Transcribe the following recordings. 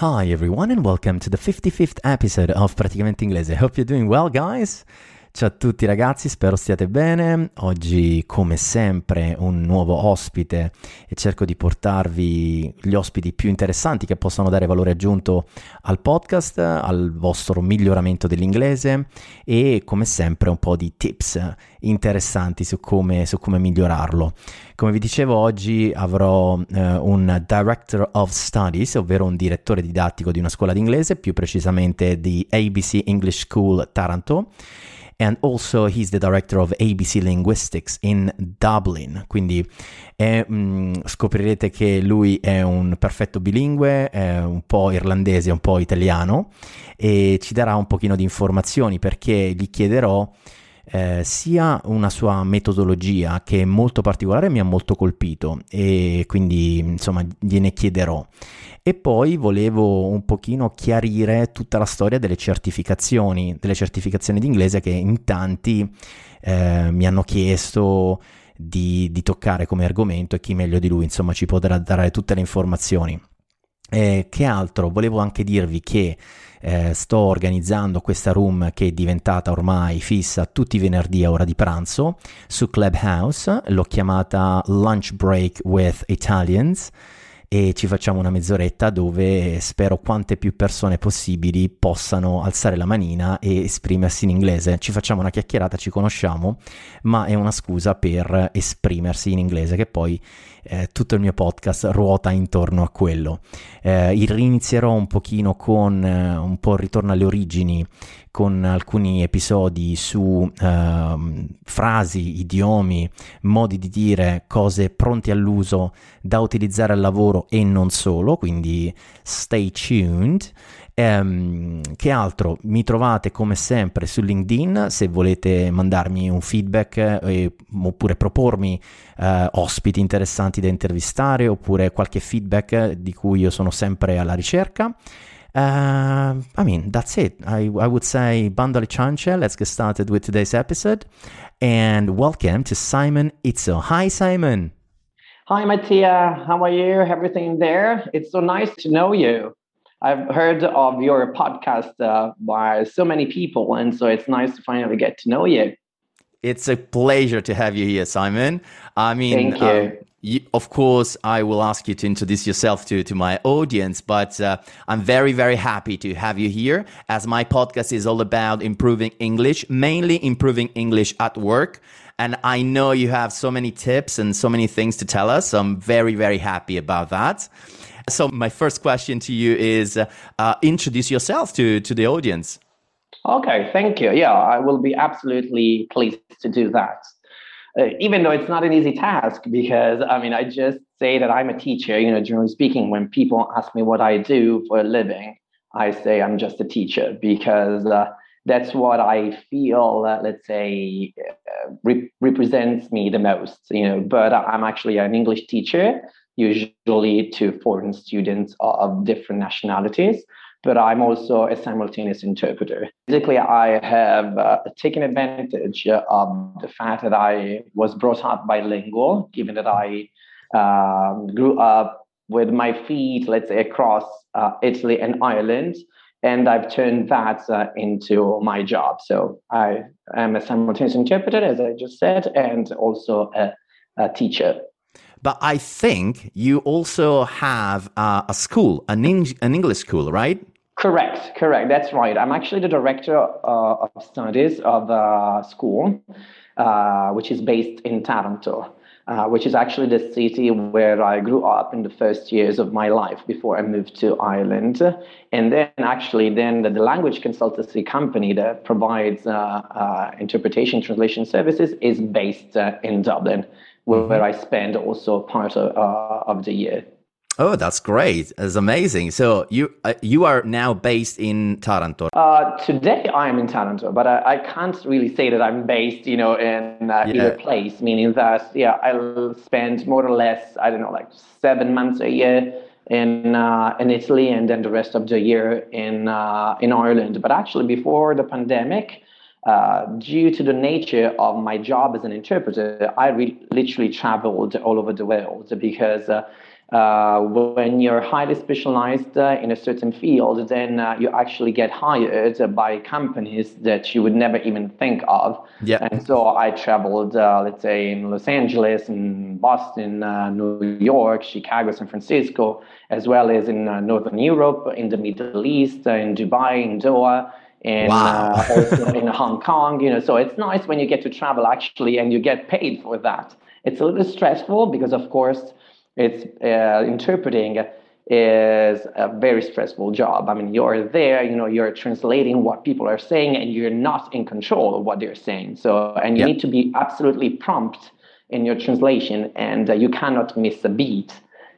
Hi everyone and welcome to the 55th episode of Praticamente Inglese. Hope you're doing well guys. Ciao a tutti ragazzi, spero stiate bene. Oggi come sempre un nuovo ospite e cerco di portarvi gli ospiti più interessanti che possano dare valore aggiunto al podcast, al vostro miglioramento dell'inglese e come sempre un po' di tips interessanti su come, su come migliorarlo. Come vi dicevo oggi avrò eh, un Director of Studies, ovvero un direttore didattico di una scuola d'inglese, più precisamente di ABC English School Taranto and also he's the director of ABC Linguistics in Dublin. Quindi è, mh, mm, scoprirete che lui è un perfetto bilingue, un po' irlandese, un po' italiano e ci darà un pochino di informazioni perché gli chiederò eh, sia una sua metodologia che è molto particolare mi ha molto colpito e quindi insomma gliene chiederò e poi volevo un pochino chiarire tutta la storia delle certificazioni, delle certificazioni d'inglese che in tanti eh, mi hanno chiesto di, di, toccare come argomento e chi meglio di lui insomma ci potrà dare tutte le informazioni. Eh, che altro? Volevo anche dirvi che eh, sto organizzando questa room che è diventata ormai fissa tutti i venerdì a ora di pranzo su Clubhouse, l'ho chiamata Lunch Break with Italians e ci facciamo una mezz'oretta dove spero quante più persone possibili possano alzare la manina e esprimersi in inglese. Ci facciamo una chiacchierata, ci conosciamo, ma è una scusa per esprimersi in inglese che poi eh, tutto il mio podcast ruota intorno a quello. Eh, rinizierò un pochino con eh, un po' il ritorno alle origini, con alcuni episodi su ehm, frasi, idiomi, modi di dire, cose pronti all'uso da utilizzare al lavoro e non solo, quindi stay tuned. Ehm, che altro? Mi trovate come sempre su LinkedIn se volete mandarmi un feedback eh, oppure propormi eh, ospiti interessanti da intervistare oppure qualche feedback di cui io sono sempre alla ricerca. Uh, I mean, that's it. I, I would say Chanche. Let's get started with today's episode. And welcome to Simon Itzo. Hi, Simon. Hi, Mattia. How are you? Everything there? It's so nice to know you. I've heard of your podcast uh, by so many people, and so it's nice to finally get to know you. It's a pleasure to have you here, Simon. I mean, thank you. Um, you of course, I will ask you to introduce yourself to, to my audience, but uh, I'm very, very happy to have you here as my podcast is all about improving English, mainly improving English at work. And I know you have so many tips and so many things to tell us. So I'm very, very happy about that. So my first question to you is uh, uh, introduce yourself to, to the audience. Okay, thank you. Yeah, I will be absolutely pleased to do that. Uh, even though it's not an easy task, because I mean, I just say that I'm a teacher, you know, generally speaking, when people ask me what I do for a living, I say I'm just a teacher because uh, that's what I feel, uh, let's say, uh, re- represents me the most, you know. But I'm actually an English teacher usually to foreign students of different nationalities. But I'm also a simultaneous interpreter. Basically, I have uh, taken advantage of the fact that I was brought up bilingual, given that I um, grew up with my feet, let's say, across uh, Italy and Ireland. And I've turned that uh, into my job. So I am a simultaneous interpreter, as I just said, and also a, a teacher. but I think you also have uh, a school, an, an English school, right? Correct, correct. That's right. I'm actually the director uh, of studies of a school, uh, which is based in Taranto. Uh, which is actually the city where I grew up in the first years of my life before I moved to Ireland. And then, actually, then the, the language consultancy company that provides uh, uh, interpretation translation services is based uh, in Dublin, where, mm-hmm. I spend also part of, uh, of the year. Oh, that's great! That's amazing. So you uh, you are now based in Taranto. Uh, today I am in Taranto, but I, I, can't really say that I'm based, you know, in uh, yeah. either place. Meaning that yeah, I'll spend more or less I don't know like seven months a year in uh, in Italy, and then the rest of the year in uh, in Ireland. But actually, before the pandemic. Uh, due to the nature of my job as an interpreter, I re- literally traveled all over the world because uh, when you're highly specialized uh, in a certain field, then uh, you actually get hired by companies that you would never even think of. Yeah. And so I traveled, uh, let's say, in Los Angeles, in Boston, uh, New York, Chicago, San Francisco, as well as in uh, Northern Europe, in the Middle East, in Dubai, in Doha. And wow. also in Hong Kong, you know, so it's nice when you get to travel actually and you get paid for that. It's a little stressful because, of course, it's uh, interpreting is a very stressful job. I mean, you're there, you know, you're translating what people are saying, and you're not in control of what they're saying. So, and you yep. need to be absolutely prompt in your translation, and uh, you cannot miss a beat.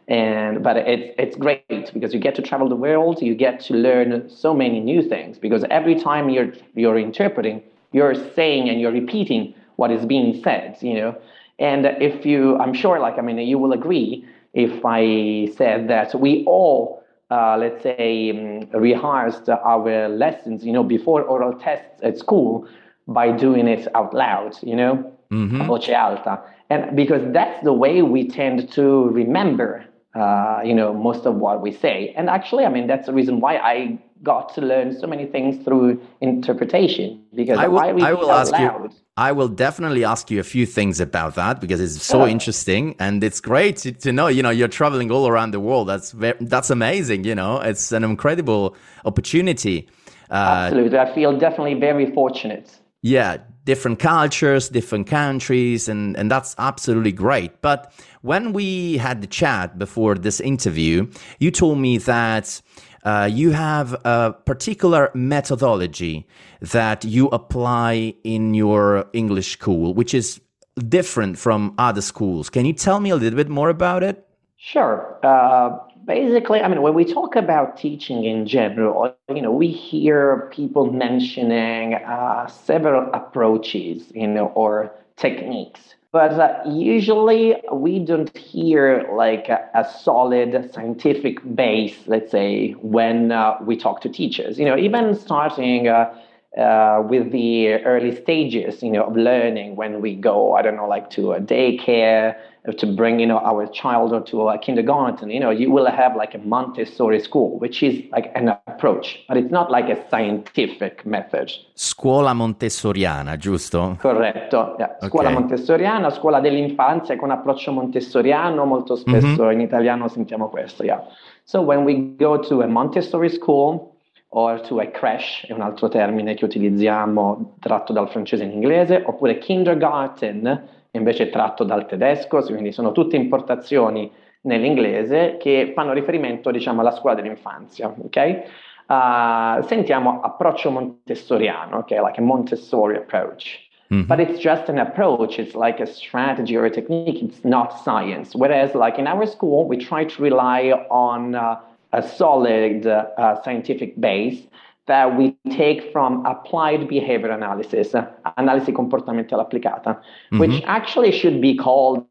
And but it's it's great because you get to travel the world, you get to learn so many new things. Because every time you're you're interpreting, you're saying and you're repeating what is being said. You know. And if you, I'm sure, like, I mean, you will agree if I said that we all, uh, let's say, um, rehearsed our lessons, you know, before oral tests at school by doing it out loud, you know, mm-hmm. voce alta. And because that's the way we tend to remember, uh, you know, most of what we say. And actually, I mean, that's the reason why I got to learn so many things through interpretation because I will, I, I will ask loud. you. I will definitely ask you a few things about that because it's so yeah. interesting and it's great to, to, know. You know, you're traveling all around the world. That's very, that's amazing. You know, it's an incredible opportunity. Uh, Absolutely, I feel definitely very fortunate. Yeah, different cultures, different countries, and and that's absolutely great. But when we had the chat before this interview, you told me that uh, you have a particular methodology that you apply in your English school, which is different from other schools. Can you tell me a little bit more about it? Sure. Uh, basically, I mean, when we talk about teaching in general, you know, we hear people mentioning uh, several approaches, you know, or techniques. But uh, usually we don't hear like a, a, solid scientific base let's say when uh, we talk to teachers. You know even starting uh, uh, with the early stages, you know, of learning when we go, I don't know, like to a daycare, to bring, you know, our child to a kindergarten, you know, you will have like a Montessori school, which is like an approach, but it's not like a scientific method. Scuola montessoriana, giusto? Corretto, yeah. scuola okay. montessoriana, scuola dell'infanzia con approccio montessoriano, molto spesso mm-hmm. in italiano sentiamo questo, yeah. So when we go to a Montessori school, or to a crash è un altro termine che utilizziamo tratto dal francese in inglese, oppure kindergarten invece tratto dal tedesco, quindi sono tutte importazioni nell'inglese che fanno riferimento diciamo alla scuola dell'infanzia, ok? Uh, sentiamo approccio montessoriano, ok? Like a Montessori approach. Mm-hmm. But it's just an approach. It's like a strategy or a technique. It's not science. Whereas, like in our school, we try to rely on uh, a solid uh, scientific base that we take from applied behavior analysis, analisi comportamentale applicata, mm-hmm. which actually should be called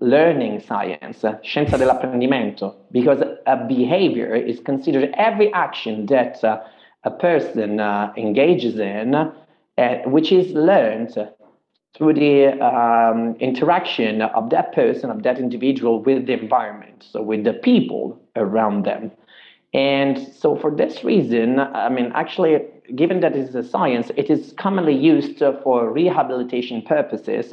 learning science, scienza dell'apprendimento, because a behavior is considered every action that uh, a person uh, engages in, uh, which is learned through the um, interaction of that person, of that individual with the environment, so with the people around them. And so, for this reason, I mean, actually, given that it's a science, it is commonly used for rehabilitation purposes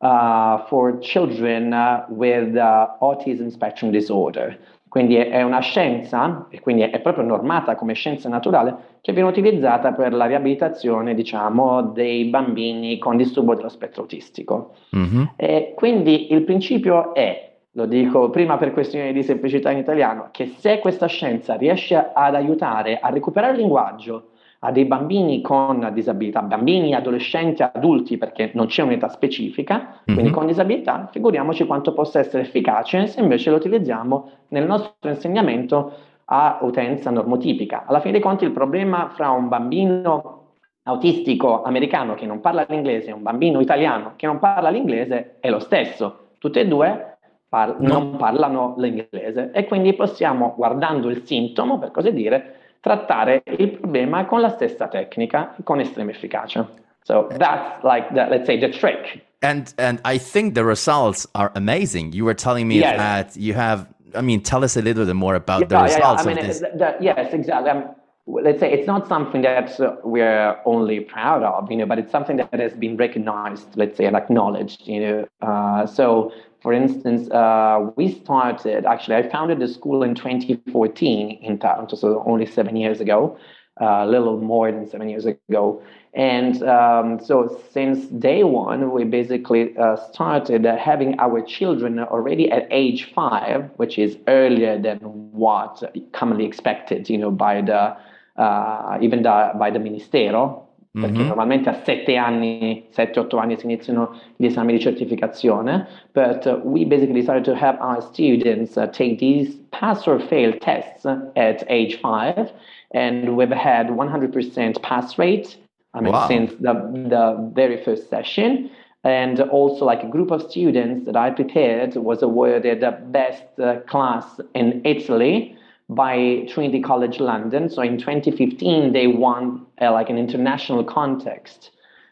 uh, for children uh, with uh, autism spectrum disorder. Quindi è, una scienza, e quindi è, proprio normata come scienza naturale, che viene utilizzata per la riabilitazione, diciamo, dei bambini con disturbo dello spettro autistico. Mm-hmm. E quindi il principio è lo dico prima per questioni di semplicità in italiano, che se questa scienza riesce ad aiutare a recuperare il linguaggio a dei bambini con disabilità, bambini, adolescenti, adulti, perché non c'è un'età specifica, mm-hmm. quindi con disabilità, figuriamoci quanto possa essere efficace se invece lo utilizziamo nel nostro insegnamento a utenza normotipica. Alla fine dei conti il problema fra un bambino autistico americano che non parla l'inglese e un bambino italiano che non parla l'inglese è lo stesso. Tutte e due par- no. non parlano l'inglese e quindi possiamo, guardando il sintomo, per così dire, trattare il problema con la stessa tecnica, con estrema efficacia. So that's like the, let's say the trick. And and I think the results are amazing. You were telling me yes. that you have. I mean, tell us a little bit more about yeah, the results yeah, yeah. I mean, of this. The, the, yes, exactly. Um, let's say it's not something that uh, we're only proud of, you know, but it's something that has been recognized, let's say, and acknowledged, you know. Uh, so for instance, uh, we started, actually, I founded the school in 2014 in Taranto, so only seven years ago, uh, a little more than seven years ago. And um, so since day one, we basically uh, started having our children already at age five, which is earlier than what commonly expected, you know, by the, uh, even the, by the Ministero, perché mm-hmm. normalmente a 7 anni, 7-8 anni si iniziano gli esami di certificazione, but we basically started to have our students uh, take these pass or fail tests at age 5 and we've had 100% pass rate I mean, wow. since the, the very first session. And also, like a group of students that I prepared was awarded the best uh, class in Italy by Trinity College London. So in 2015, they won uh, like an international context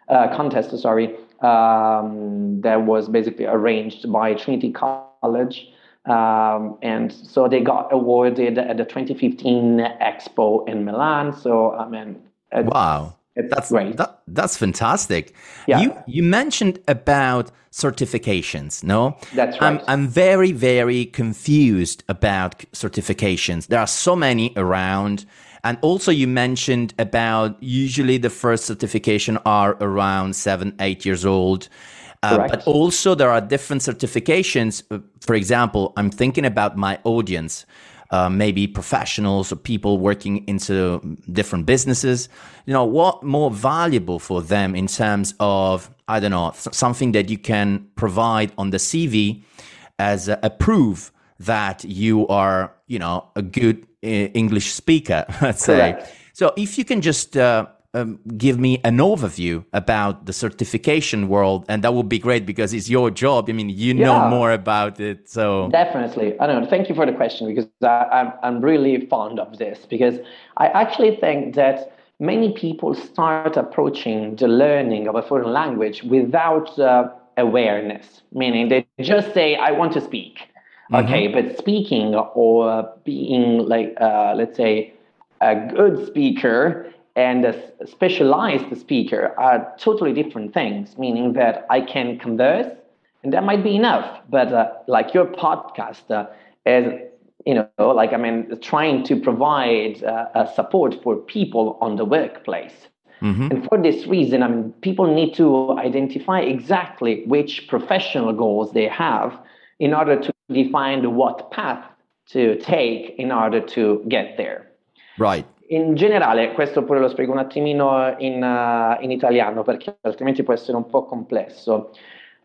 uh, contest. Sorry, um, that was basically arranged by Trinity College. Um, and so they got awarded at the 2015 Expo in Milan. So I mean, wow, it's that's great. That, that's fantastic. Yeah. You you mentioned about certifications, no? That's right. I'm, I'm very very confused about certifications. There are so many around. And also you mentioned about usually the first certification are around 7 8 years old. Uh, but also there are different certifications. Uh, for example, I'm thinking about my audience uh, maybe professionals or people working into different businesses. You know, what more valuable for them in terms of, I don't know, something that you can provide on the CV as a, a proof that you are, you know, a good uh, English speaker, let's Correct. say. So if you can just uh, um, give me an overview about the certification world, and that would be great because it's your job. I mean, you yeah, know more about it. So definitely, I know. Thank you for the question because I, I'm I'm really fond of this because I actually think that many people start approaching the learning of a foreign language without uh, awareness, meaning they just say, "I want to speak." Mm-hmm. Okay, but speaking or being like, uh, let's say, a good speaker and a specialized speaker are totally different things, meaning that I can converse and that might be enough. But uh, like your podcast uh, is, you know, like I mean, trying to provide uh, support for people on the workplace. Mm-hmm. And for this reason, I mean, people need to identify exactly which professional goals they have in order to define what path to take in order to get there. Right. In generale, questo pure lo spiego un attimino in, uh, in italiano perché altrimenti può essere un po' complesso.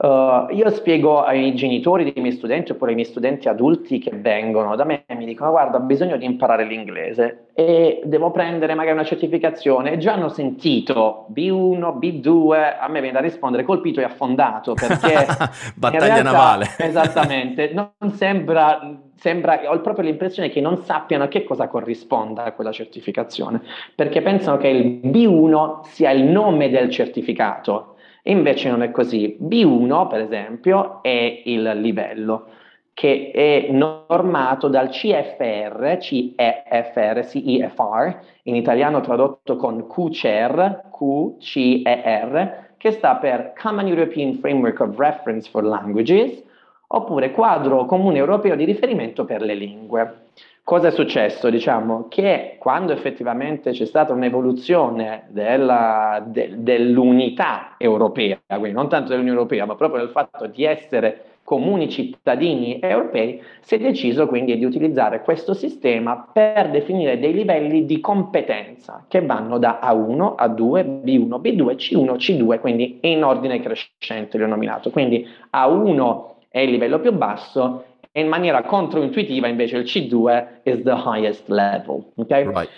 Uh, io spiego ai genitori dei miei studenti oppure ai miei studenti adulti che vengono da me e mi dicono guarda ho bisogno di imparare l'inglese e devo prendere magari una certificazione. E già hanno sentito B1, B2, a me viene da rispondere colpito e affondato perché battaglia realtà, navale. Esattamente. Non sembra sembra, ho proprio l'impressione che non sappiano a che cosa corrisponda a quella certificazione, perché pensano che il B1 sia il nome del certificato, invece non è così. B1, per esempio, è il livello che è normato dal CFR, CEFR, CEFR, in italiano tradotto con QCER, QCER, che sta per Common European Framework of Reference for Languages, oppure quadro comune europeo di riferimento per le lingue. Cosa è successo? Diciamo che quando effettivamente c'è stata un'evoluzione della, de, dell'unità europea, quindi non tanto dell'Unione Europea, ma proprio del fatto di essere comuni cittadini europei, si è deciso quindi di utilizzare questo sistema per definire dei livelli di competenza che vanno da A1, A2, B1, B2, C1, C2, quindi in ordine crescente li ho nominato. Quindi A1 è il livello più basso e in maniera controintuitiva invece il C2 is the highest level. Okay? Right.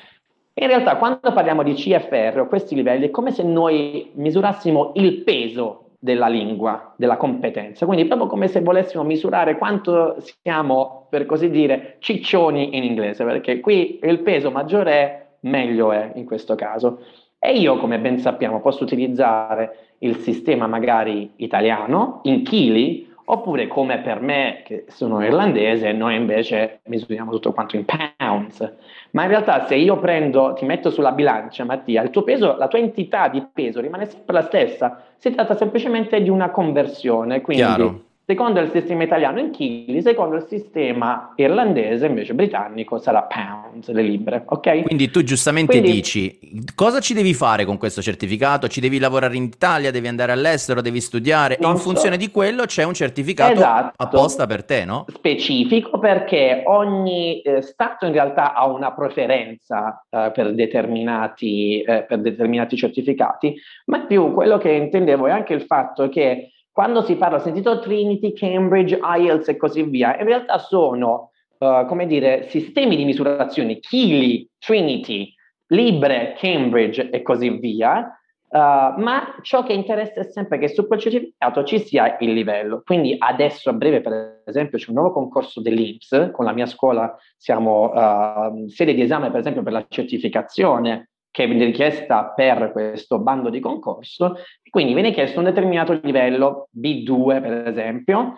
In realtà quando parliamo di CFR o questi livelli è come se noi misurassimo il peso della lingua, della competenza, quindi proprio come se volessimo misurare quanto siamo, per così dire, ciccioni in inglese, perché qui il peso maggiore è, meglio è in questo caso. E io, come ben sappiamo, posso utilizzare il sistema magari italiano in chili Oppure come per me, che sono irlandese, noi invece misuriamo tutto quanto in pounds. Ma in realtà se io prendo, ti metto sulla bilancia, Mattia, il tuo peso, la tua entità di peso rimane sempre la stessa. Si tratta semplicemente di una conversione. Quindi Chiaro. Secondo il sistema italiano in chili, secondo il sistema irlandese invece britannico sarà pounds, le libbre, ok? Quindi tu giustamente Quindi, dici, cosa ci devi fare con questo certificato? Ci devi lavorare in Italia, devi andare all'estero, devi studiare e in so. funzione di quello c'è un certificato esatto. apposta per te, no? Specifico perché ogni eh, Stato in realtà ha una preferenza eh, per, determinati, eh, per determinati certificati, ma più quello che intendevo è anche il fatto che quando si parla, ho sentito Trinity, Cambridge, IELTS e così via, in realtà sono, uh, come dire, sistemi di misurazione, chili, Trinity, Libre, Cambridge e così via, uh, ma ciò che interessa è sempre che su quel certificato ci sia il livello. Quindi adesso a breve, per esempio, c'è un nuovo concorso dell'INPS, con la mia scuola siamo uh, sede di esame, per esempio, per la certificazione che viene richiesta per questo bando di concorso, quindi viene chiesto un determinato livello, B2 per esempio,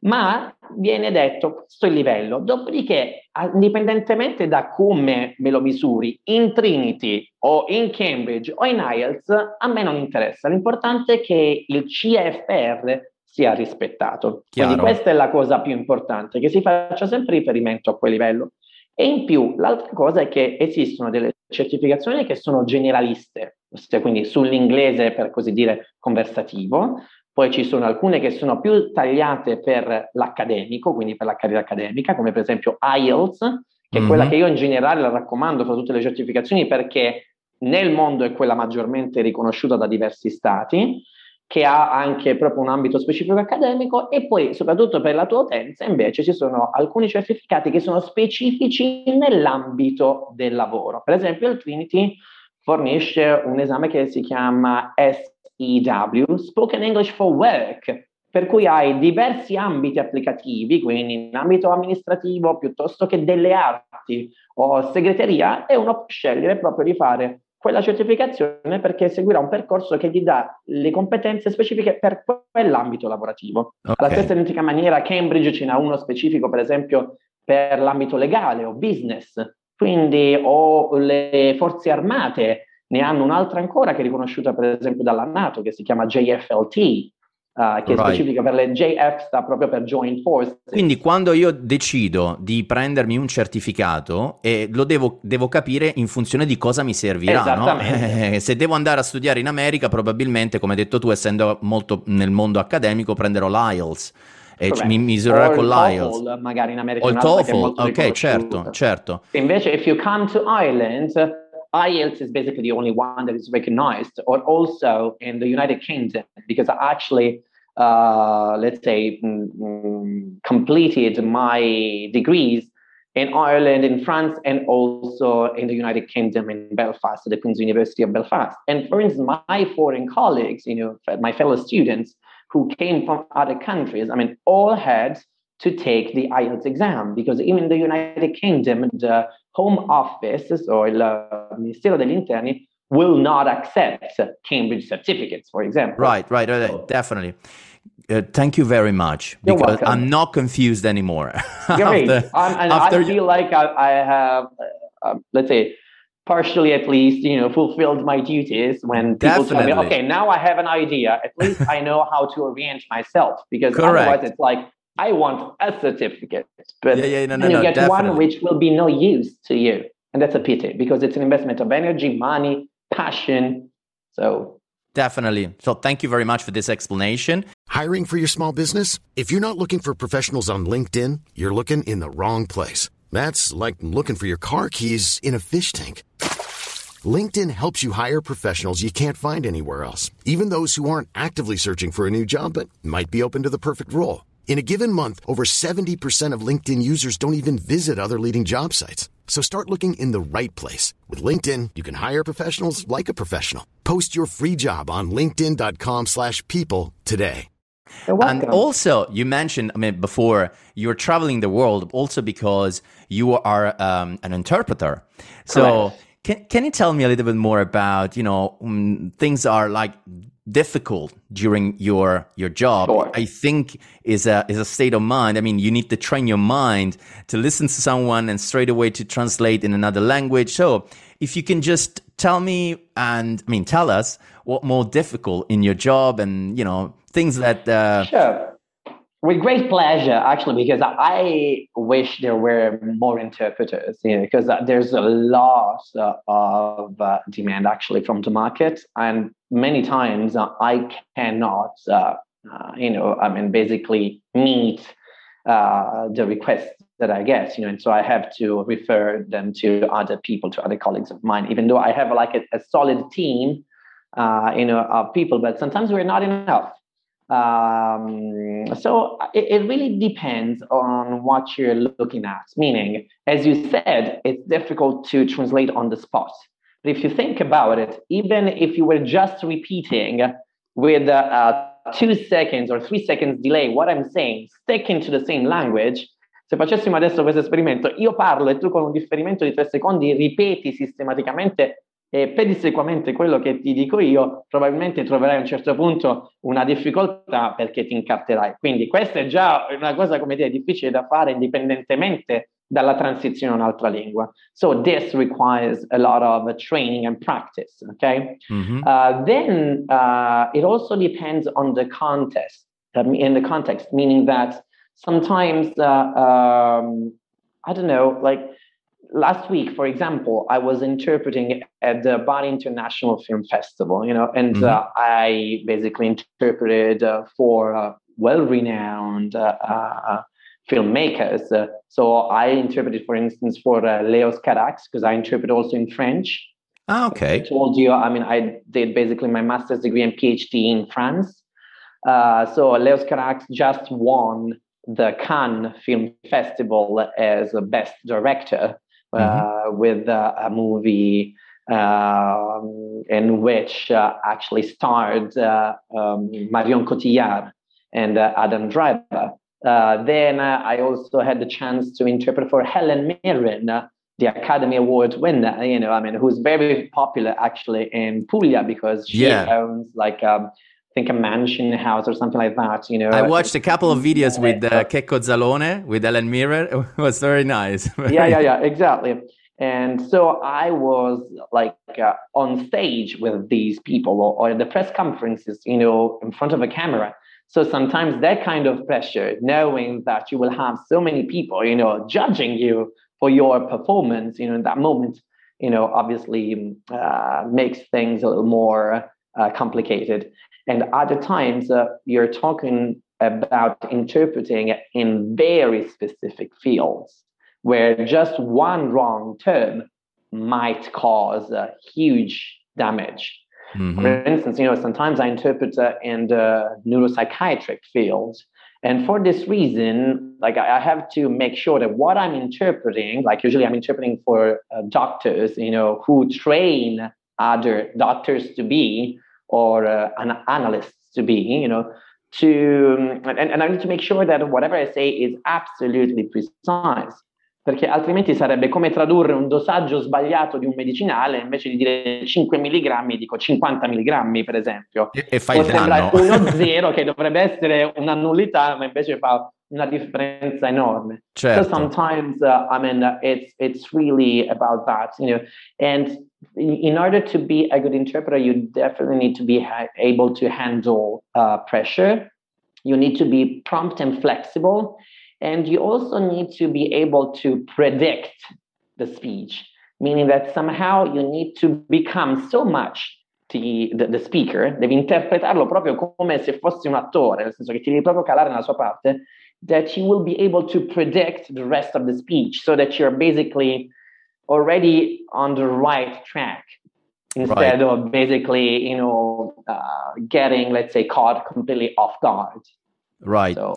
ma viene detto questo è il livello, dopodiché indipendentemente da come me lo misuri, in Trinity o in Cambridge o in IELTS, a me non interessa, l'importante è che il CFR sia rispettato. Chiaro. Quindi questa è la cosa più importante, che si faccia sempre riferimento a quel livello. E in più, l'altra cosa è che esistono delle certificazioni che sono generaliste, quindi sull'inglese per così dire conversativo, poi ci sono alcune che sono più tagliate per l'accademico, quindi per la carriera accademica, come per esempio IELTS, che mm-hmm. è quella che io in generale la raccomando fra tutte le certificazioni perché nel mondo è quella maggiormente riconosciuta da diversi stati che ha anche proprio un ambito specifico accademico e poi soprattutto per la tua utenza invece ci sono alcuni certificati che sono specifici nell'ambito del lavoro. Per esempio il Trinity fornisce un esame che si chiama SEW, Spoken English for Work, per cui hai diversi ambiti applicativi, quindi in ambito amministrativo piuttosto che delle arti o segreteria, e uno può scegliere proprio di fare quella certificazione perché seguirà un percorso che gli dà le competenze specifiche per quell'ambito lavorativo. Okay. Alla stessa identica maniera Cambridge ce n'ha uno specifico, per esempio, per l'ambito legale o business, quindi o le forze armate ne hanno un'altra ancora che è riconosciuta per esempio dalla Nato che si chiama JFLT, Uh, che right. è specifica per le JF, sta proprio per Joint Force. Quindi quando io decido di prendermi un certificato, eh, lo devo, devo, capire in funzione di cosa mi servirà. No? Eh, se devo andare a studiare in America, probabilmente, come hai detto tu, essendo molto nel mondo accademico, prenderò l'IELTS. E Correct. mi misurerò con l'IELTS. magari in America. O il TOEFL, ok, certo, certo. Invece, if you come to Ireland, IELTS is basically the only one that is recognized, or also in the United Kingdom, because I actually, uh, let's say, mm, completed my degrees in Ireland, in France, and also in the United Kingdom in Belfast, at the Queen's University of Belfast. And for instance, my foreign colleagues, you know, my fellow students who came from other countries, I mean, all had to take the IELTS exam because even in the United Kingdom, the Home Office or il Ministero degli Interni will not accept Cambridge certificates, for example. Right, right, right, so, definitely. Uh, thank you very much because I'm not confused anymore. You're after, right. Um, and after I feel like I, I have, uh, uh, let's say, partially at least, you know, fulfilled my duties when people Definitely. tell me, okay, now I have an idea. At least I know how to orient myself because Correct. otherwise it's like I want a certificate, but Yeah, yeah, no, no, then you no, get definitely. one which will be no use to you, and that's a pity because it's an investment of energy, money, passion. So Definitely. So thank you very much for this explanation. Hiring for your small business? If you're not looking for professionals on LinkedIn, you're looking in the wrong place. That's like looking for your car keys in a fish tank. LinkedIn helps you hire professionals you can't find anywhere else, even those who aren't actively searching for a new job but might be open to the perfect role. In a given month, over 70% of LinkedIn users don't even visit other leading job sites. So start looking in the right place. With LinkedIn, you can hire professionals like a professional. Post your free job on linkedin.com slash people today. And also, you mentioned, I mean, before you're traveling the world, also because you are um, an interpreter. So, Correct. can can you tell me a little bit more about, you know, um, things are like difficult during your your job? Sure. I think is a is a state of mind. I mean, you need to train your mind to listen to someone and straight away to translate in another language. So, if you can just tell me and I mean, tell us what more difficult in your job and you know things that. Uh, Sure. With great pleasure, actually, because I wish there were more interpreters, you know, because there's a lot of uh, demand actually from the market, and many times uh, I cannot, uh, uh, you know, I mean, basically meet uh, the requests that I get, you know, and so I have to refer them to other people, to other colleagues of mine, even though I have like a, a solid team, uh, you know, of people, but sometimes we're not enough. Um, so it, it really depends on what you're looking at. Meaning, as you said, it's difficult to translate on the spot. But if you think about it, even if you were just repeating with uh, two seconds or three seconds delay what I'm saying, sticking to the same language, se facessimo adesso questo esperimento, io parlo e tu con un differimento di tre secondi ripeti sistematicamente e pedissequamente quello che ti dico io, probabilmente troverai a un certo punto una difficoltà perché ti incarterai. Quindi questa è già una cosa, come dire, difficile da fare indipendentemente dalla transizione a un'altra lingua. So this requires a lot of training and practice, okay? mhm. Uh, then uh, it also depends on the context, um, in the context, meaning that sometimes, uh, um, I don't know, like last week, for example, I was interpreting at the Bali International Film Festival, you know, and Mhm. uh, I basically interpreted uh, for uh, well-renowned uh, uh, filmmakers. Uh, so I interpreted, for instance, for uh, Leos Carax, because I interpret also in French. Ah, I okay. told you, I mean, I did basically my master's degree and PhD in France. Uh, so Leos Carax just won the Cannes Film Festival as a best director uh, with uh, a movie um, in which uh, actually starred uh, um, Marion Cotillard and uh, Adam Driver. Uh, then uh, I also had the chance to interpret for Helen Mirren, uh, the Academy Award winner. You know, I mean, who's very popular actually in Puglia because she Yeah. owns like um, I think a mansion house or something like that. You know, I watched a couple of videos with uh, Checco Zalone with Ellen Mirren. It was very nice. yeah, yeah, yeah, exactly. And so I was like uh, on stage with these people or, or at the press conferences, you know, in front of a camera. So sometimes that kind of pressure, knowing that you will have so many people, you know, judging you for your performance, you know, in that moment, you know, obviously uh, makes things a little more uh, complicated. And other times, uh, you're talking about interpreting in very specific fields where just one wrong term might cause uh, huge damage. Mhm. For instance, you know, sometimes I interpret uh, in the neuropsychiatric field. And for this reason, like I have to make sure that what I'm interpreting, like usually I'm interpreting for uh, doctors, you know, who train other doctors to be or uh, an analysts to be, you know, to and, and I need to make sure that whatever I say is absolutely precise. Perché altrimenti sarebbe come tradurre un dosaggio sbagliato di un medicinale invece di dire 5 mg, dico 50 mg, per esempio. E, e fai Può danno. uno zero che dovrebbe essere una nullità, ma invece fa una differenza enorme. Certo. So sometimes, uh, I mean, uh, it's it's really about that, you know. And in order to be a good interpreter, you definitely need to be ha- able to handle uh, pressure. You need to be prompt and flexible, and you also need to be able to predict the speech, meaning that somehow you need to become so much the, the, speaker, devi interpretarlo proprio come se fosse un attore, nel senso che ti devi proprio calare nella sua parte, that you will be able to predict the rest of the speech so that you're basically already on the right track instead right. of basically, you know, uh, getting, let's say, caught completely off guard. Right. So,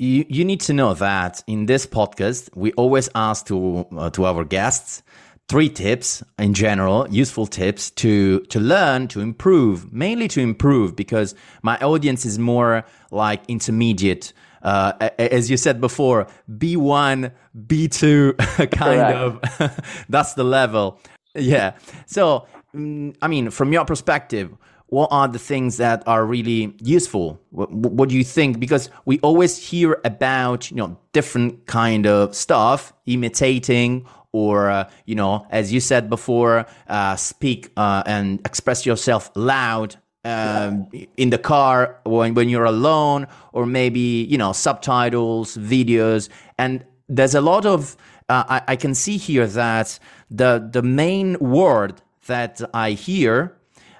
you, you need to know that in this podcast, we always ask to, uh, to our guests three tips in general, useful tips to to learn, to improve, mainly to improve because my audience is more like intermediate. Uh, as you said before, B1, B2 kind Correct. of. that's the level. Yeah. So, mm, I mean, from your perspective, what are the things that are really useful? What, what, do you think? Because we always hear about you know different kind of stuff imitating or uh, you know as you said before uh, speak uh, and express yourself loud um, in the car when, when you're alone or maybe you know subtitles videos. And there's a lot of uh, I, I, can see here that the the main word that i hear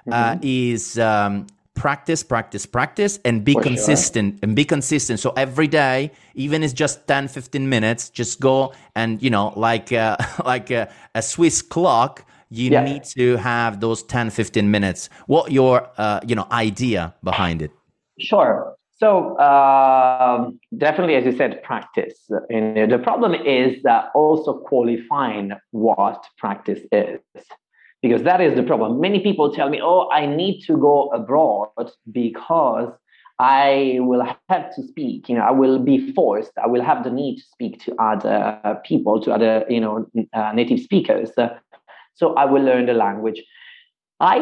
uh, mm-hmm. is um, practice, practice, practice, and be For consistent sure. and be consistent. So every day, even it's just 10, 15 minutes, just go and, you know, like, uh, like a, a, Swiss clock, you yeah. need to have those 10, 15 minutes. What your, uh, you know, idea behind it? Sure. So uh, definitely, as you said, practice. And the problem is that also qualifying what practice is because that is the problem. Many people tell me, oh, I need to go abroad because I will have to speak, you know, I will be forced, I will have the need to speak to other people, to other, you know, uh, native speakers. so I will learn the language. I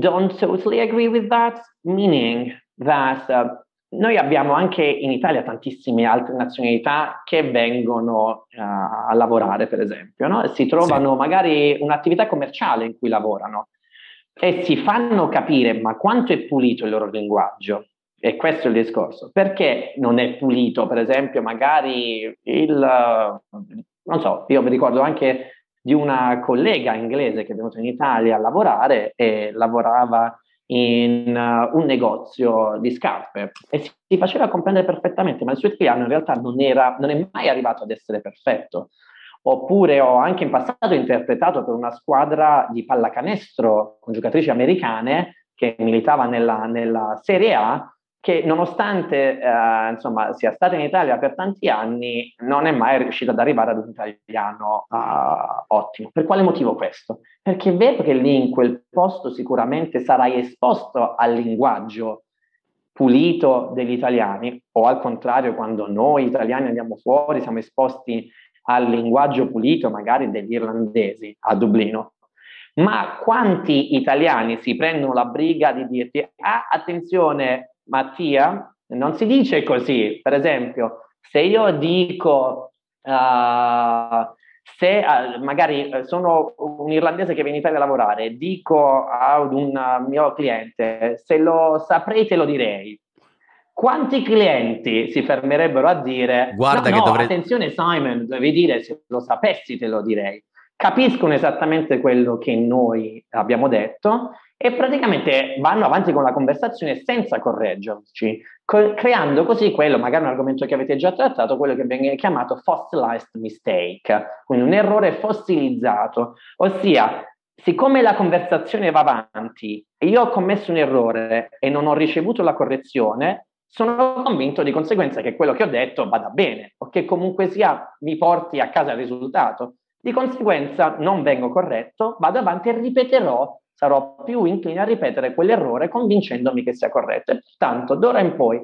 don't totally agree with that, meaning that uh, Noi abbiamo anche in Italia tantissime altre nazionalità che vengono uh, a lavorare, per esempio, no? si trovano sì. magari un'attività commerciale in cui lavorano e si fanno capire ma quanto è pulito il loro linguaggio. E questo è il discorso. Perché non è pulito, per esempio, magari il, non so, io mi ricordo anche di una collega inglese che è venuta in Italia a lavorare e lavorava in uh, un negozio di scarpe e si, si, faceva comprendere perfettamente, ma il suo italiano in realtà non, era, non è mai arrivato ad essere perfetto. Oppure ho anche in passato interpretato per una squadra di pallacanestro con giocatrici americane che militava nella, nella Serie A che nonostante eh, insomma, sia stata in Italia per tanti anni, non è mai riuscita ad arrivare ad un italiano uh, ottimo. Per quale motivo questo? Perché è vero che lì in quel posto sicuramente sarai esposto al linguaggio pulito degli italiani, o al contrario, quando noi italiani andiamo fuori siamo esposti al linguaggio pulito magari degli irlandesi a Dublino. Ma quanti italiani si prendono la briga di dirti, ah, attenzione, Mattia, non si dice così. Per esempio, se io dico, uh, se uh, magari eh, sono un irlandese che viene in Italia a lavorare, dico ad un mio cliente, se lo saprei te lo direi. Quanti clienti si fermerebbero a dire, Guarda no, che no, dovrei... attenzione Simon, devi dire se lo sapessi te lo direi. Capiscono esattamente quello che noi abbiamo detto e praticamente vanno avanti con la conversazione senza correggerci, co- creando così quello, magari un argomento che avete già trattato, quello che viene chiamato fossilized mistake, quindi un errore fossilizzato, ossia siccome la conversazione va avanti e io ho commesso un errore e non ho ricevuto la correzione, sono convinto di conseguenza che quello che ho detto vada bene o che comunque sia mi porti a casa il risultato. Di conseguenza non vengo corretto, vado avanti e ripeterò sarò più incline a ripetere quell'errore convincendomi che sia corretto. E pertanto, d'ora in poi,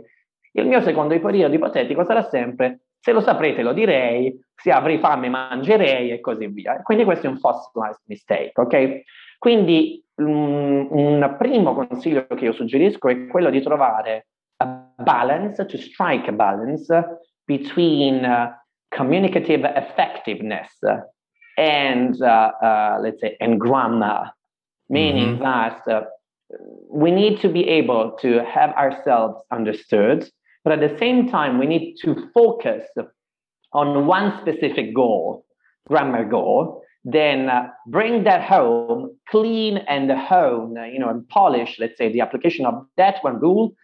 il mio secondo periodo ipotetico sarà sempre se lo saprete lo direi, se avrei fame mangerei e così via. Quindi questo è un fossilized mistake, ok? Quindi um, un primo consiglio che io suggerisco è quello di trovare balance, to strike a balance between uh, communicative effectiveness and, uh, uh, let's say, and grammar, meaning mm-hmm. that uh, we need to be able to have ourselves understood, but at the same time, we need to focus on one specific goal, grammar goal, then uh, bring that home, clean and hone, you know, and polish, let's say, the application of that one rule,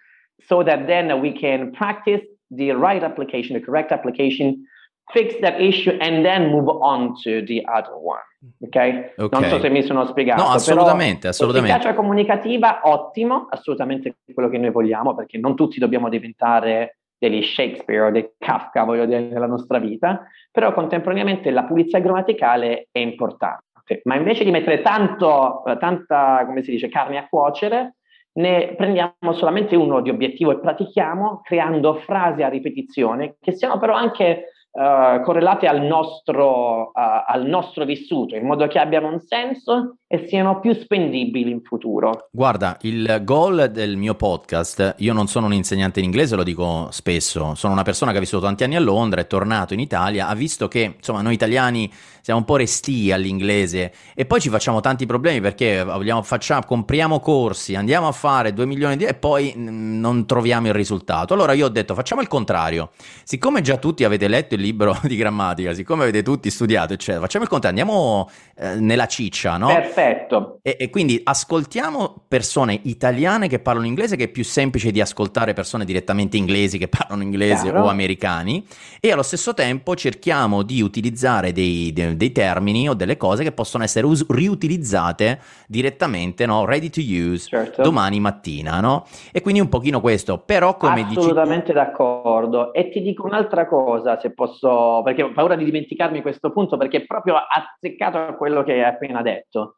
so that then we can practice the right application, the correct application, fix that issue, and then move on to the other one. Ok? okay. Non so se mi sono spiegato. No, assolutamente, assolutamente. L'efficacia comunicativa, ottimo, assolutamente quello che noi vogliamo, perché non tutti dobbiamo diventare degli Shakespeare o dei Kafka, voglio dire, nella nostra vita, però contemporaneamente la pulizia grammaticale è importante. Ma invece di mettere tanto, eh, tanta, come si dice, carne a cuocere, ne prendiamo solamente uno di obiettivo e pratichiamo creando frasi a ripetizione che siano però anche uh, correlate al nostro, uh, al nostro vissuto, in modo che abbiano un senso e siano più spendibili in futuro. Guarda, il goal del mio podcast, io non sono un insegnante in inglese, lo dico spesso, sono una persona che ha vissuto tanti anni a Londra, è tornato in Italia, ha visto che insomma noi italiani siamo un po' restii all'inglese e poi ci facciamo tanti problemi perché vogliamo, facciamo, compriamo corsi, andiamo a fare 2 milioni di e poi non troviamo il risultato. Allora io ho detto facciamo il contrario, siccome già tutti avete letto il libro di grammatica, siccome avete tutti studiato eccetera, facciamo il contrario, andiamo eh, nella ciccia, no? Perfetto Perfetto. E, e, quindi ascoltiamo persone italiane che parlano inglese, che è più semplice di ascoltare persone direttamente inglesi che parlano inglese Chiaro. o americani, e allo stesso tempo cerchiamo di utilizzare dei, dei, dei termini o delle cose che possono essere us- riutilizzate direttamente, no? ready to use, certo. domani mattina, no? E quindi un pochino questo, però come dici... Assolutamente d'accordo. E ti dico un'altra cosa, se posso, perché ho paura di dimenticarmi questo punto, perché è proprio azzeccato a quello che hai appena detto.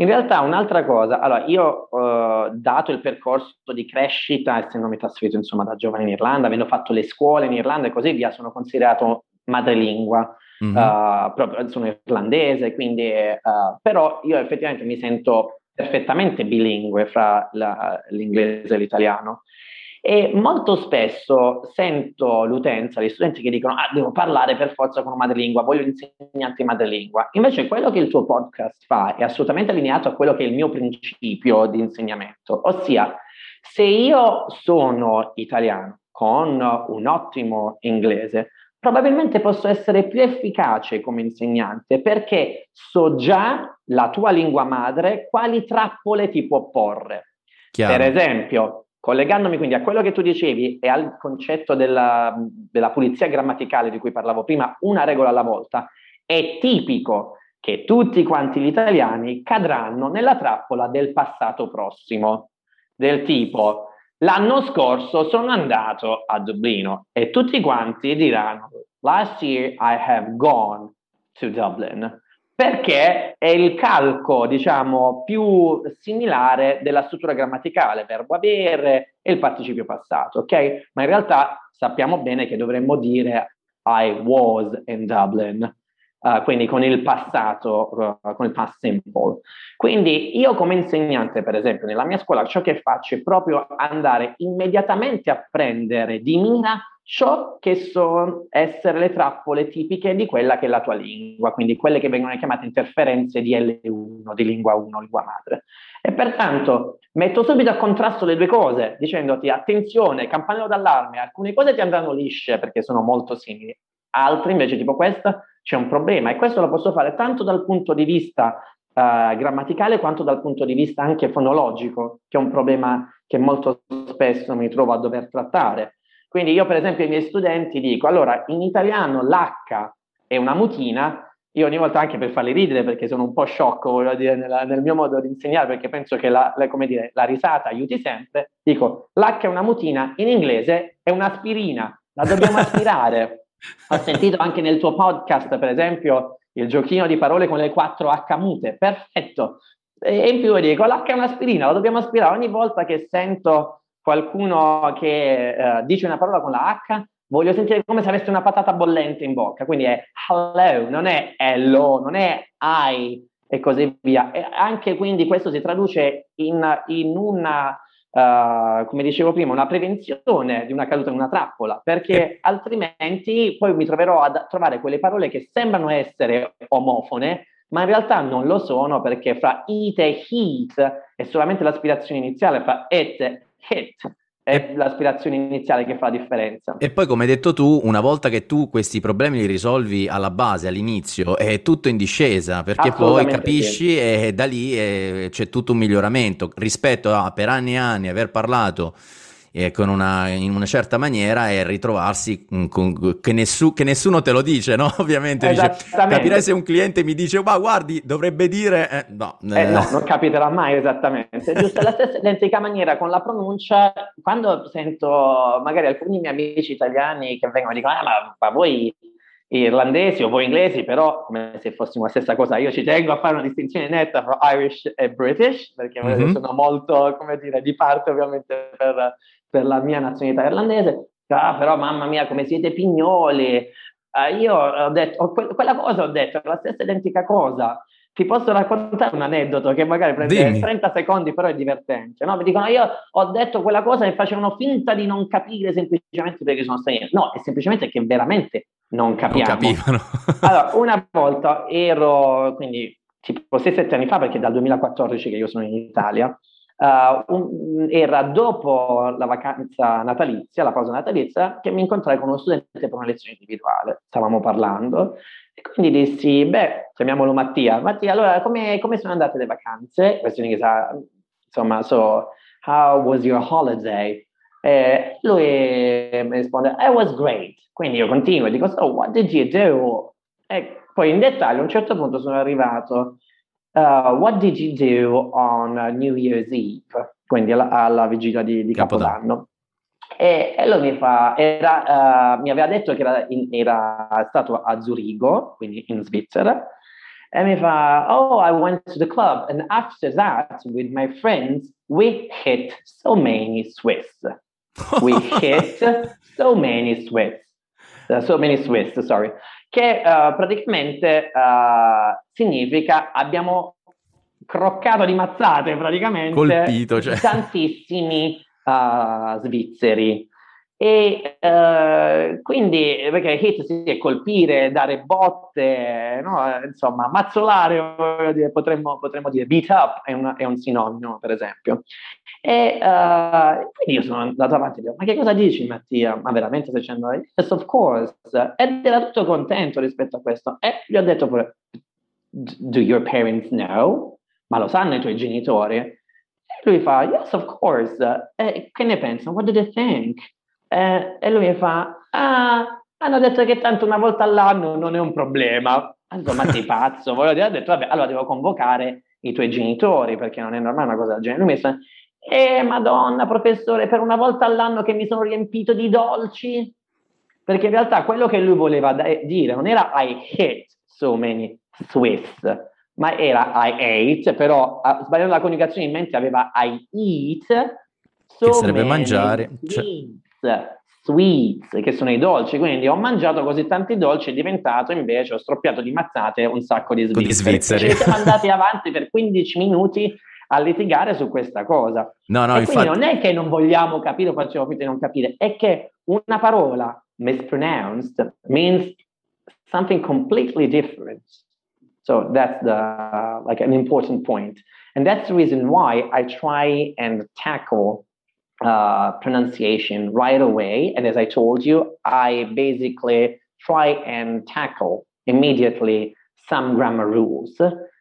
In realtà un'altra cosa, allora io eh, dato il percorso di crescita, essendomi trasferito insomma da giovane in Irlanda, avendo fatto le scuole in Irlanda e così via, sono considerato madrelingua, mm-hmm. uh, proprio, sono irlandese, quindi, uh, però io effettivamente mi sento perfettamente bilingue fra la, l'inglese e l'italiano. E molto spesso sento l'utenza, gli studenti che dicono: Ah, devo parlare per forza con madrelingua, voglio l'insegnante madrelingua. Invece, quello che il tuo podcast fa è assolutamente allineato a quello che è il mio principio di insegnamento, ossia, se io sono italiano con un ottimo inglese, probabilmente posso essere più efficace come insegnante perché so già la tua lingua madre quali trappole ti può porre. Chiaro. Per esempio, Collegandomi quindi a quello che tu dicevi e al concetto della, della pulizia grammaticale di cui parlavo prima, una regola alla volta, è tipico che tutti quanti gli italiani cadranno nella trappola del passato prossimo, del tipo l'anno scorso sono andato a Dublino e tutti quanti diranno last year I have gone to Dublin perché è il calco, diciamo, più similare della struttura grammaticale, verbo avere e il participio passato, ok? Ma in realtà sappiamo bene che dovremmo dire I was in Dublin, uh, quindi con il passato, uh, con il past simple. Quindi io come insegnante, per esempio, nella mia scuola, ciò che faccio è proprio andare immediatamente a prendere di mira ciò che sono essere le trappole tipiche di quella che è la tua lingua, quindi quelle che vengono chiamate interferenze di L1, di lingua 1, lingua madre. E pertanto metto subito a contrasto le due cose, dicendoti attenzione, campanello d'allarme, alcune cose ti andranno lisce perché sono molto simili, altre invece tipo questa c'è un problema e questo lo posso fare tanto dal punto di vista uh, grammaticale quanto dal punto di vista anche fonologico, che è un problema che molto spesso mi trovo a dover trattare quindi io per esempio ai miei studenti dico, allora in italiano l'H è una mutina, io ogni volta anche per farli ridere perché sono un po' sciocco, voglio dire, nella, nel mio modo di insegnare perché penso che la, la, dire, la, risata aiuti sempre, dico l'H è una mutina, in inglese è un'aspirina, la dobbiamo aspirare. Ho sentito anche nel tuo podcast, per esempio, il giochino di parole con le 4 H mute, perfetto. E in più dico l'H è un'aspirina, la dobbiamo aspirare ogni volta che sento qualcuno che uh, dice una parola con la H, voglio sentire come se avesse una patata bollente in bocca. Quindi è hello, non è hello, non è I e così via. E anche quindi questo si traduce in, in una uh, come dicevo prima, una prevenzione di una caduta in una trappola, perché altrimenti poi mi troverò a trovare quelle parole che sembrano essere omofone, ma in realtà non lo sono perché fra it e heat è solamente l'aspirazione iniziale, fra it e hit è l'aspirazione iniziale che fa la differenza. E poi, come hai detto tu, una volta che tu questi problemi li risolvi alla base, all'inizio, è tutto in discesa, perché poi capisci sì. e da lì è, c'è tutto un miglioramento rispetto a per anni e anni aver parlato eh, una, in una certa maniera e ritrovarsi con, che, nessu, che, nessuno te lo dice, no? Ovviamente dice, capirei se un cliente mi dice, ma guardi, dovrebbe dire... Eh, no, eh, no, non capiterà mai esattamente. Giusto, la stessa identica maniera con la pronuncia, quando sento magari alcuni miei amici italiani che vengono e dicono, ah, ma, ma voi irlandesi o voi inglesi, però come se fossimo la stessa cosa. Io ci tengo a fare una distinzione netta tra Irish e British, perché mm-hmm. sono molto, come dire, di parte ovviamente per, per la mia nazionalità irlandese, ah, però mamma mia come siete pignoli, ah, io ho detto, ho, quella cosa ho detto, è la stessa identica cosa, ti posso raccontare un aneddoto che magari prende Dimmi. 30 secondi, però è divertente. No? Mi dicono: Io ho detto quella cosa e facevano finta di non capire semplicemente perché sono stranieri. No, è semplicemente che veramente non capiamo. Non capivano. allora, una volta ero, quindi tipo 6-7 anni fa, perché dal 2014 che io sono in Italia, Uh, un, era dopo la vacanza natalizia, la pausa natalizia, che mi incontrai con uno studente per una lezione individuale. Stavamo parlando e quindi dissi, beh, chiamiamolo Mattia. Mattia, allora, come, come sono andate le vacanze? Questo in inglese, insomma, so, how was your holiday? E lui mi risponde, it was great. Quindi io continuo e dico, so, what did you do? E poi in dettaglio a un certo punto sono arrivato uh, what did you do on uh, New Year's Eve? Quindi alla, alla vigilia di, di Capodanno. E, e, lui mi fa, era, uh, mi aveva detto che era, in, era, stato a Zurigo, quindi in Svizzera, e mi fa, oh, I went to the club, and after that, with my friends, we hit so many Swiss. We hit so many Swiss. Uh, so many Swiss, sorry che uh, praticamente uh, significa abbiamo croccato di mazzate praticamente Colpito, cioè. tantissimi uh, svizzeri. E uh, quindi, perché hit si è colpire, dare botte, no? insomma, mazzolare, dire, potremmo, potremmo, dire beat up è, una, è, un sinonimo, per esempio. E uh, quindi io sono andato avanti e dico, ma che cosa dici Mattia? Ma veramente stai dicendo? Yes, of course. Ed era tutto contento rispetto a questo. E gli ho detto pure, do your parents know? Ma lo sanno i tuoi genitori? E lui fa, yes, of course. E che ne pensano? What do they think? Eh, e lui mi fa, ah, hanno detto che tanto una volta all'anno non è un problema. Insomma, sei pazzo. Voglio dire, ho detto, vabbè, allora devo convocare i tuoi genitori, perché non è normale una cosa del genere. Lui mi fa, eh, madonna, professore, per una volta all'anno che mi sono riempito di dolci. Perché in realtà quello che lui voleva dire non era I hate so many Swiss, ma era I ate, però sbagliando la coniugazione in mente aveva I eat, so che sarebbe mangiare. Cioè sweets, che sono i dolci, quindi ho mangiato così tanti dolci, è diventato invece, ho stroppiato di mazzate un sacco di svizzeri. Di svizzeri. siamo andati avanti per 15 minuti a litigare su questa cosa. No, no, e infatti... non è che non vogliamo capire o facciamo finta di non capire, è che una parola mispronounced means something completely different. So that's the like an important point. And that's the reason why I try and tackle uh, pronunciation right away. And as I told you, I basically try and tackle immediately some grammar rules.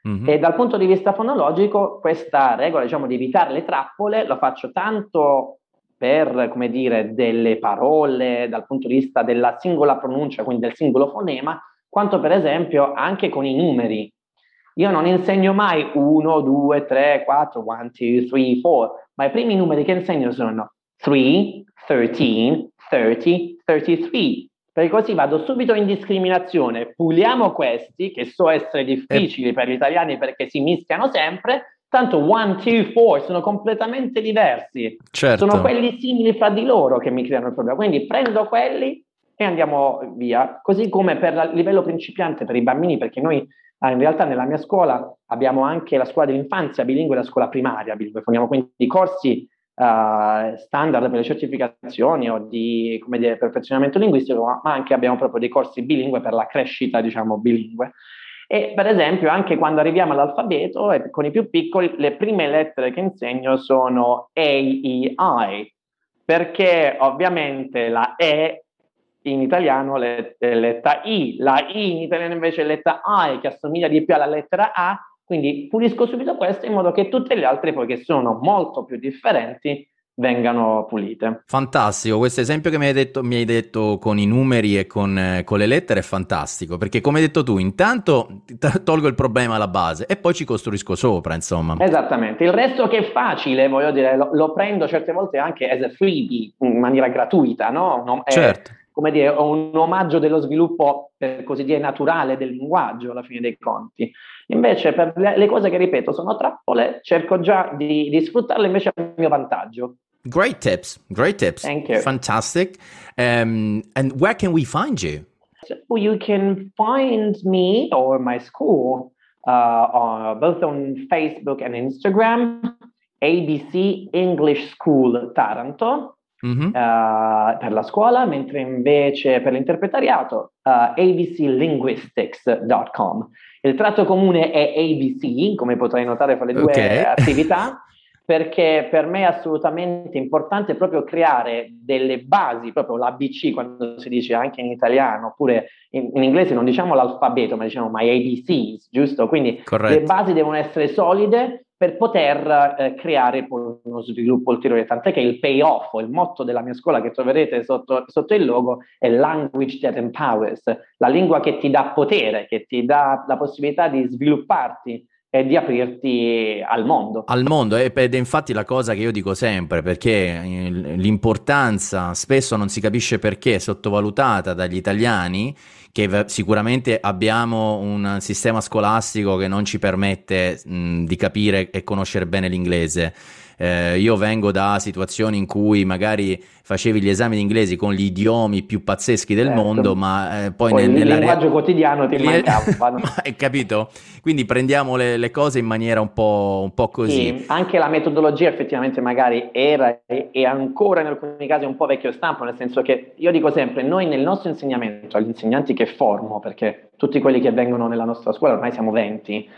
Mm-hmm. E dal punto di vista fonologico, questa regola, diciamo, di evitare le trappole, lo faccio tanto per, come dire, delle parole dal punto di vista della singola pronuncia, quindi del singolo fonema, quanto per esempio anche con i numeri. Io non insegno mai 1, 2, 3, 4, 1, 2, 3, 4, ma i primi numeri che insegno sono 3, 13, 30, 33. Perché così vado subito in discriminazione. Puliamo questi, che so essere difficili eh. per gli italiani perché si mischiano sempre, tanto 1, 2, 4 sono completamente diversi. Certo. Sono quelli simili fra di loro che mi creano il problema. Quindi prendo quelli e andiamo via. Così come per il livello principiante per i bambini, perché noi Ah, in realtà nella mia scuola abbiamo anche la scuola dell'infanzia bilingue e la scuola primaria bilingue, forniamo quindi corsi uh, standard per le certificazioni o di dire, perfezionamento linguistico, ma, anche abbiamo proprio dei corsi bilingue per la crescita, diciamo, bilingue. E per esempio, anche quando arriviamo all'alfabeto, e con i più piccoli, le prime lettere che insegno sono A, E, I, perché ovviamente la E in italiano è letta I, la I in italiano invece è letta I, che assomiglia di più alla lettera A, quindi pulisco subito questo in modo che tutte le altre poi che sono molto più differenti vengano pulite. Fantastico, questo esempio che mi hai detto, mi hai detto con i numeri e con, eh, con, le lettere è fantastico, perché come hai detto tu, intanto tolgo il problema alla base e poi ci costruisco sopra, insomma. Esattamente, il resto che è facile, voglio dire, lo, lo prendo certe volte anche as a freebie, in maniera gratuita, no? no è, certo. Come dire, un omaggio dello sviluppo, per così dire, naturale del linguaggio alla fine dei conti. Invece per le, cose che ripeto sono trappole, cerco già di, di sfruttarle invece a mio vantaggio. Great tips. Great tips. Thank you. Fantastic. Um, and where can we find you? You can find me or my school uh, uh, both on Facebook and Instagram, ABC English School Taranto. Mm-hmm. Uh, per la scuola, mentre invece per l'interpretariato uh, abclinguistics.com. Il tratto comune è ABC, come potrai notare fra le due okay. attività. perché per me è assolutamente importante proprio creare delle basi, proprio l'ABC quando si dice anche in italiano, oppure in, in inglese non diciamo l'alfabeto, ma diciamo my ABCs, giusto? Quindi Corretto. le basi devono essere solide per poter eh, creare uno sviluppo ulteriore, tant'è che il payoff, il motto della mia scuola che troverete sotto, sotto il logo è Language that empowers, la lingua che ti dà potere, che ti dà la possibilità di svilupparti e di aprirti al mondo. Al mondo, ed è infatti la cosa che io dico sempre, perché l'importanza spesso non si capisce perché è sottovalutata dagli italiani, che sicuramente abbiamo un sistema scolastico che non ci permette mh, di capire e conoscere bene l'inglese eh, io vengo da situazioni in cui magari facevi gli esami di inglese con gli idiomi più pazzeschi del certo. mondo, ma eh, poi, poi nel, nella linguaggio rea... quotidiano ti mancavano. Hai capito? Quindi prendiamo le, le, cose in maniera un po', un po così. Sì, anche la metodologia effettivamente magari era e ancora in alcuni casi un po' vecchio stampo, nel senso che io dico sempre, noi nel nostro insegnamento, agli insegnanti che formo, perché tutti quelli che vengono nella nostra scuola, ormai siamo 20,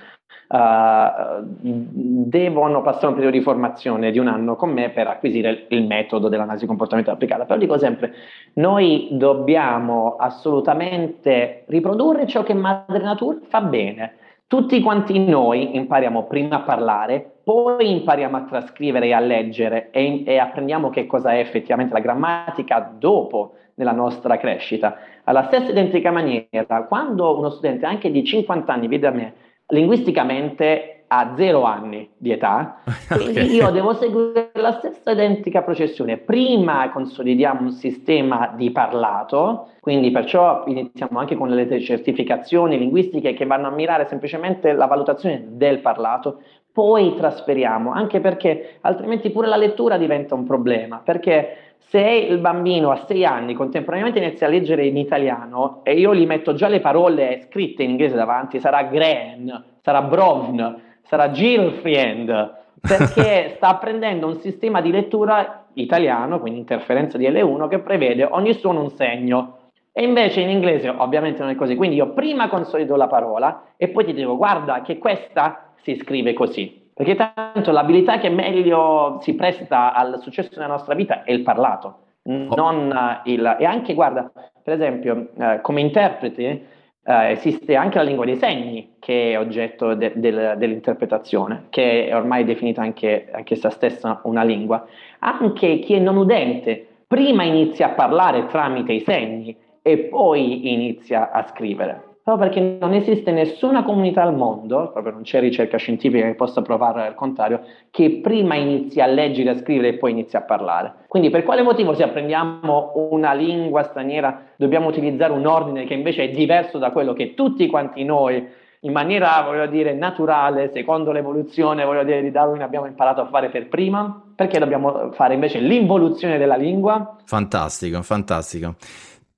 Uh, devono passare un periodo di formazione di un anno con me per acquisire il, metodo dell'analisi comportamentale applicata. Però dico sempre, noi dobbiamo assolutamente riprodurre ciò che Madre Natura fa bene. Tutti quanti noi impariamo prima a parlare, poi impariamo a trascrivere e a leggere e, e apprendiamo che cosa è effettivamente la grammatica dopo nella nostra crescita. Alla stessa identica maniera, quando uno studente anche di 50 anni vede a me linguisticamente ha zero anni di età, quindi io devo seguire la stessa identica processione. Prima consolidiamo un sistema di parlato, quindi perciò iniziamo anche con le certificazioni linguistiche che vanno a mirare semplicemente la valutazione del parlato, poi trasferiamo, anche perché altrimenti pure la lettura diventa un problema, perché se il bambino a sei anni contemporaneamente inizia a leggere in italiano e io gli metto già le parole scritte in inglese davanti, sarà Gran, sarà Brovn, sarà Girlfriend, perché sta apprendendo un sistema di lettura italiano, quindi interferenza di L1, che prevede ogni suono un segno. E invece in inglese ovviamente non è così, quindi io prima consolido la parola e poi ti dico guarda che questa si scrive così. Perché tanto l'abilità che meglio si presta al successo nella nostra vita è il parlato, oh. non il... E anche, guarda, per esempio, eh, come interpreti eh, esiste anche la lingua dei segni che è oggetto de- del, dell'interpretazione, che è ormai definita anche, anche essa stessa una lingua. Anche chi è non udente prima inizia a parlare tramite i segni e poi inizia a scrivere proprio perché non esiste nessuna comunità al mondo, proprio non c'è ricerca scientifica che possa provare al contrario, che prima inizi a leggere, a scrivere e poi inizi a parlare. Quindi per quale motivo se apprendiamo una lingua straniera dobbiamo utilizzare un ordine che invece è diverso da quello che tutti quanti noi in maniera, voglio dire, naturale, secondo l'evoluzione, voglio dire, di Darwin abbiamo imparato a fare per prima? Perché dobbiamo fare invece l'involuzione della lingua? Fantastico, fantastico.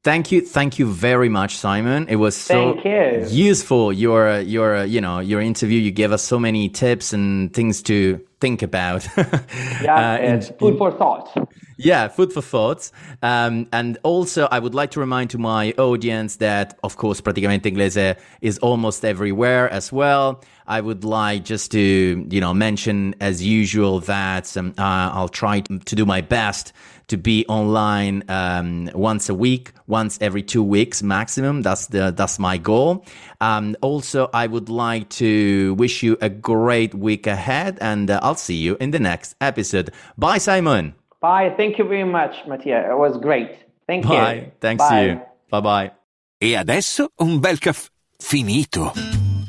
Thank you, thank you very much, Simon. It was so you. useful. Your your you know your interview. You gave us so many tips and things to think about. yeah, uh, in, food for thought. Yeah, food for thoughts. Um, and also, I would like to remind to my audience that, of course, Praticamente Inglese is almost everywhere as well. I would like just to, you know, mention as usual that um, uh, I'll try to do my best to be online um, once a week, once every two weeks maximum. That's the that's my goal. Um, also, I would like to wish you a great week ahead, and uh, I'll see you in the next episode. Bye, Simon. Bye. Thank you very much, Mattia. It was great. Thank bye. you. Bye. Thanks bye. you. Bye bye. E adesso un bel caffè finito.